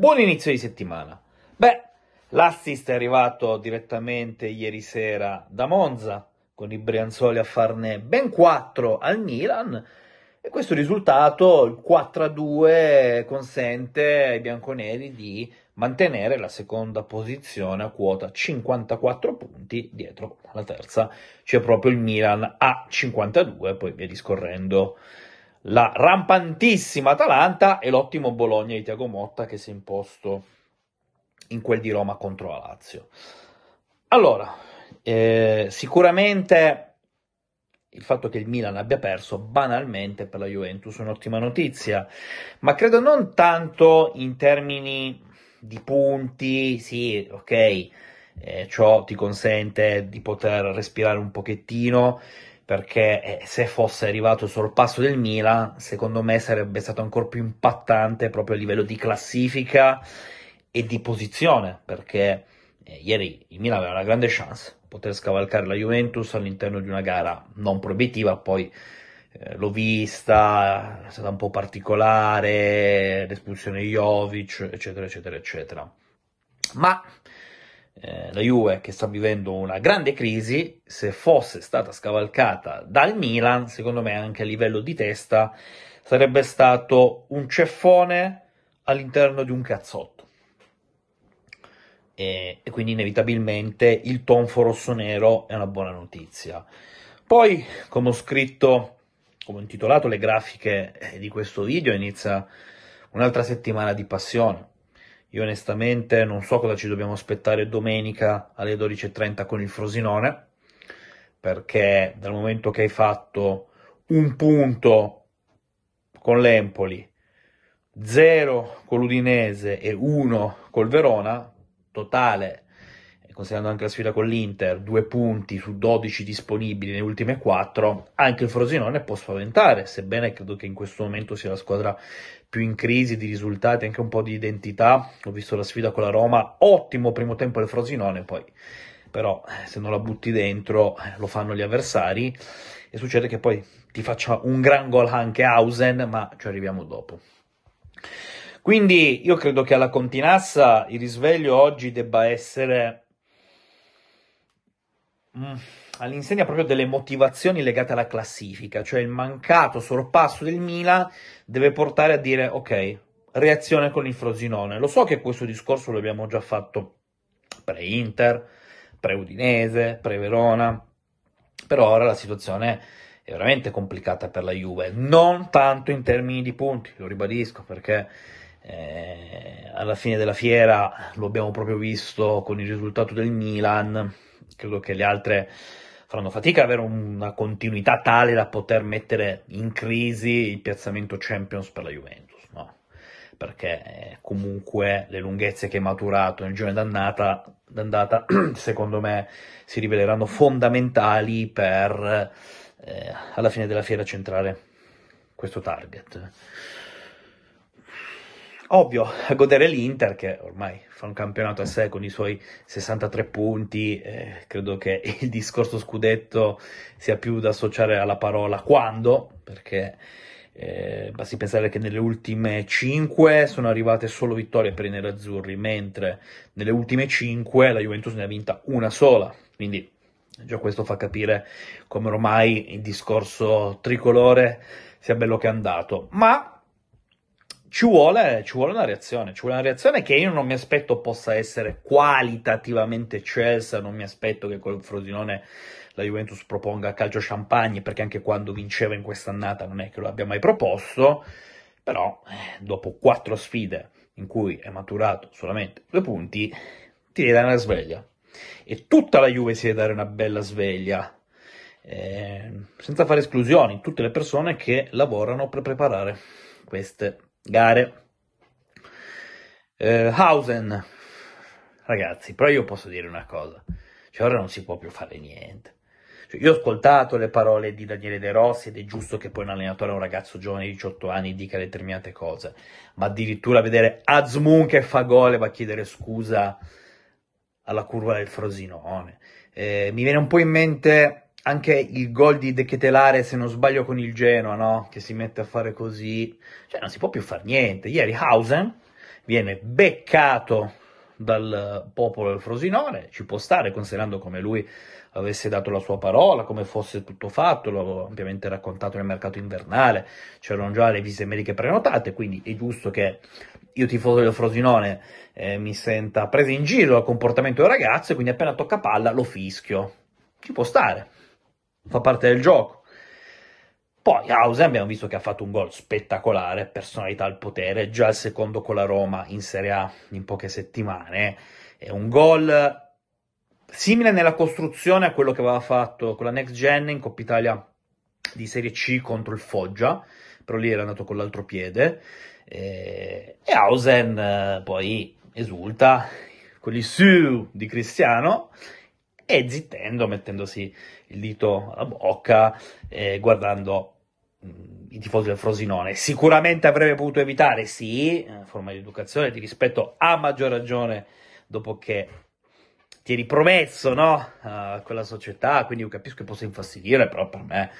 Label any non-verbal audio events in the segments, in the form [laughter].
Buon inizio di settimana. Beh, l'assist è arrivato direttamente ieri sera da Monza, con i Brianzoli a farne ben 4 al Milan. E questo risultato, il 4-2, consente ai bianconeri di mantenere la seconda posizione a quota 54 punti, dietro la terza c'è proprio il Milan a 52, poi via discorrendo la rampantissima Atalanta e l'ottimo Bologna di Tiago Motta che si è imposto in quel di Roma contro la Lazio. Allora, eh, sicuramente il fatto che il Milan abbia perso banalmente per la Juventus è un'ottima notizia, ma credo non tanto in termini di punti, sì, ok, eh, ciò ti consente di poter respirare un pochettino, perché eh, se fosse arrivato il sorpasso del Milan, secondo me sarebbe stato ancora più impattante proprio a livello di classifica e di posizione, perché eh, ieri il Milan aveva una grande chance poter scavalcare la Juventus all'interno di una gara non proibitiva, poi eh, l'ho vista, è stata un po' particolare, l'espulsione di Jovic, eccetera, eccetera, eccetera. Ma eh, la Juve che sta vivendo una grande crisi, se fosse stata scavalcata dal Milan, secondo me anche a livello di testa sarebbe stato un ceffone all'interno di un cazzotto. E, e quindi inevitabilmente il tonfo rosso-nero è una buona notizia. Poi, come ho scritto, come ho intitolato le grafiche eh, di questo video, inizia un'altra settimana di passione io onestamente non so cosa ci dobbiamo aspettare domenica alle 12.30 con il Frosinone, perché dal momento che hai fatto un punto con l'Empoli, 0 con l'Udinese e 1 col Verona, totale considerando anche la sfida con l'Inter, due punti su 12 disponibili nelle ultime quattro, anche il Frosinone può spaventare, sebbene credo che in questo momento sia la squadra più in crisi di risultati, anche un po' di identità. Ho visto la sfida con la Roma, ottimo primo tempo del Frosinone, poi però eh, se non la butti dentro eh, lo fanno gli avversari e succede che poi ti faccia un gran gol anche Hausen, ma ci arriviamo dopo. Quindi io credo che alla Continassa il risveglio oggi debba essere all'insegna proprio delle motivazioni legate alla classifica, cioè il mancato sorpasso del Milan deve portare a dire ok, reazione con il Frosinone. Lo so che questo discorso l'abbiamo già fatto pre-Inter, pre-Udinese, pre-Verona, però ora la situazione è veramente complicata per la Juve, non tanto in termini di punti, lo ribadisco, perché eh, alla fine della fiera lo abbiamo proprio visto con il risultato del Milan, credo che le altre faranno fatica ad avere una continuità tale da poter mettere in crisi il piazzamento Champions per la Juventus, no? Perché eh, comunque le lunghezze che hai maturato nel giorno d'andata, d'andata, [clears throat] secondo me, si riveleranno fondamentali per eh, alla fine della fiera centrare questo target. Ovvio, a godere l'Inter che ormai fa un campionato a sé con i suoi 63 punti, eh, credo che [laughs] il discorso scudetto sia più da associare alla parola quando, perché eh, basti pensare che nelle ultime 5 sono arrivate solo vittorie per i nerazzurri, mentre nelle ultime 5 la Juventus ne ha vinta una sola, quindi già questo fa capire come ormai il discorso tricolore sia bello che è andato. Ma ci vuole, ci vuole, una reazione, ci vuole una reazione che io non mi aspetto possa essere qualitativamente eccelsa, non mi aspetto che col Frosinone la Juventus proponga calcio champagne, perché anche quando vinceva in quest'annata non è che lo abbia mai proposto, però eh, dopo quattro sfide in cui è maturato solamente due punti, ti devi dare una sveglia. E tutta la Juve si deve dare una bella sveglia, eh, senza fare esclusioni, tutte le persone che lavorano per preparare queste gare. Eh, Hausen, ragazzi, però io posso dire una cosa, cioè ora non si può più fare niente. Cioè, io ho ascoltato le parole di Daniele De Rossi ed è giusto che poi un allenatore, un ragazzo giovane di 18 anni, dica determinate cose, ma addirittura vedere Azmoun che fa gol e va a chiedere scusa alla curva del Frosinone. Eh, mi viene un po' in mente anche il gol di De Ketelare, se non sbaglio, con il Genoa, no? Che si mette a fare così. Cioè, non si può più fare niente. Ieri Hausen, viene beccato dal popolo del Frosinone, ci può stare considerando come lui avesse dato la sua parola, come fosse tutto fatto, l'ho ampiamente raccontato nel mercato invernale, c'erano già le visite mediche prenotate, quindi è giusto che io tifoso del Frosinone eh, mi senta preso in giro dal comportamento del ragazzo e quindi appena tocca palla lo fischio. Ci può stare, fa parte del gioco. Poi Hausen abbiamo visto che ha fatto un gol spettacolare, personalità al potere, già il secondo con la Roma in Serie A in poche settimane. È un gol simile nella costruzione a quello che aveva fatto con la Next Gen in Coppa Italia di Serie C contro il Foggia, però lì era andato con l'altro piede. E, e Hausen eh, poi esulta con il su di Cristiano e zittendo, mettendosi il dito alla bocca e guardando mm, i tifosi del Frosinone. Sicuramente avrebbe potuto evitare, sì, forma di educazione, di rispetto, a maggior ragione dopo che ti eri promesso no? a quella società, quindi io capisco che possa infastidire, però per me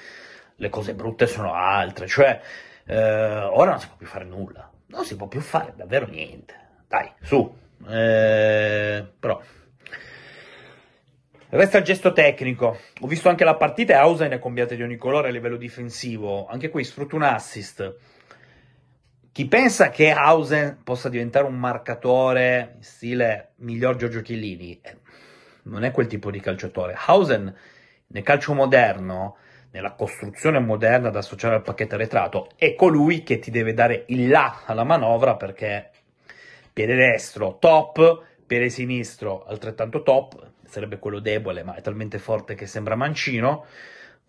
le cose brutte sono altre, cioè eh, ora non si può più fare nulla, non si può più fare davvero niente, dai, su, eh, però Resta il gesto tecnico. Ho visto anche la partita e Hausen è cambiata di ogni colore a livello difensivo. Anche qui sfrutta un assist. Chi pensa che Hausen possa diventare un marcatore in stile miglior Giorgio Chiellini eh, non è quel tipo di calciatore. Hausen nel calcio moderno, nella costruzione moderna da associare al pacchetto arretrato, è colui che ti deve dare il là alla manovra perché piede destro top, piede sinistro altrettanto top, sarebbe quello debole, ma è talmente forte che sembra mancino.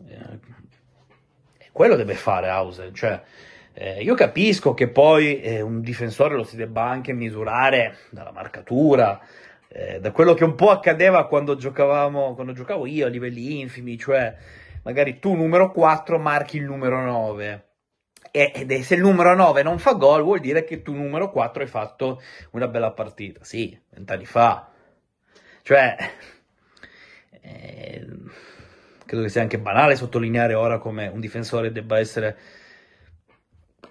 Eh, quello deve fare Hausen, cioè eh, io capisco che poi eh, un difensore lo si debba anche misurare dalla marcatura, eh, da quello che un po' accadeva quando quando giocavo io a livelli infimi, cioè magari tu numero 4 marchi il numero 9. Ed se il numero 9 non fa gol, vuol dire che tu numero 4 hai fatto una bella partita. Sì, vent'anni fa. Cioè, eh, credo che sia anche banale sottolineare ora come un difensore debba essere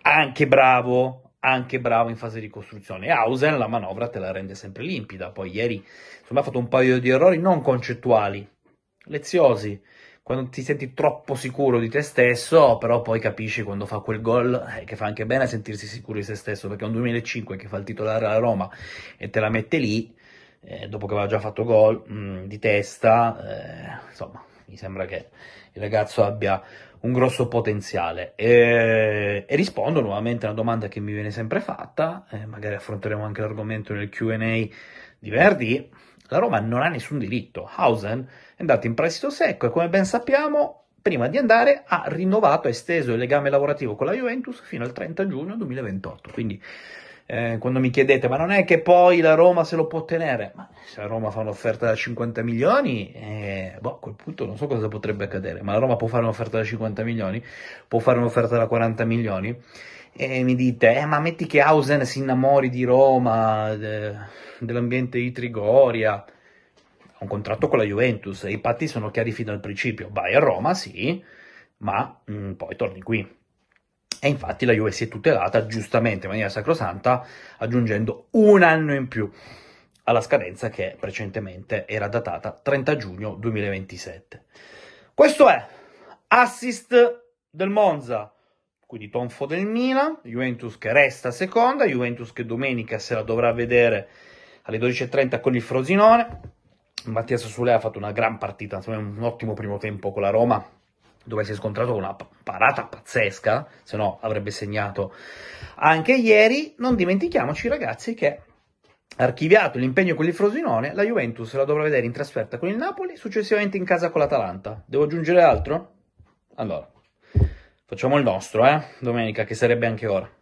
anche bravo, anche bravo in fase di costruzione. Hausen la manovra te la rende sempre limpida. Poi ieri insomma, ha fatto un paio di errori non concettuali, leziosi. Quando ti senti troppo sicuro di te stesso, però poi capisci quando fa quel gol eh, che fa anche bene sentirsi sicuro di se stesso, perché è un 2005 che fa il titolare alla Roma e te la mette lì, eh, dopo che aveva già fatto gol mm, di testa, eh, insomma, mi sembra che il ragazzo abbia un grosso potenziale. E, e rispondo nuovamente a una domanda che mi viene sempre fatta, eh, magari affronteremo anche l'argomento nel QA di Verdi. La Roma non ha nessun diritto. Hausen è andato in prestito secco e come ben sappiamo, prima di andare ha rinnovato e esteso il legame lavorativo con la Juventus fino al 30 giugno 2028. Quindi eh, quando mi chiedete, ma non è che poi la Roma se lo può tenere? Ma se la Roma fa un'offerta da 50 milioni, eh, boh, a quel punto non so cosa potrebbe accadere, ma la Roma può fare un'offerta da 50 milioni, può fare un'offerta da 40 milioni, e mi dite, eh, ma metti che Hausen si innamori di Roma, de, dell'ambiente di Trigoria, ha un contratto con la Juventus, i patti sono chiari fino al principio, vai a Roma, sì, ma mh, mm, poi torni qui. E infatti la Juve si è tutelata giustamente in maniera sacrosanta aggiungendo un anno in più alla scadenza che precedentemente era datata 30 giugno 2027. Questo è assist del Monza, quindi tonfo del Milan, Juventus che resta seconda, Juventus che domenica se la dovrà vedere alle 12.30 con il Frosinone. Mattia Sassulea ha fatto una gran partita, un ottimo primo tempo con la Roma, dove si è scontrato con una parata pazzesca, se no avrebbe segnato anche ieri. Non dimentichiamoci, ragazzi, che archiviato l'impegno con il Frosinone, la Juventus la dovrà vedere in trasferta con il Napoli, successivamente in casa con l'Atalanta. Devo aggiungere altro? Allora, facciamo il nostro, eh? Domenica, che sarebbe anche ora.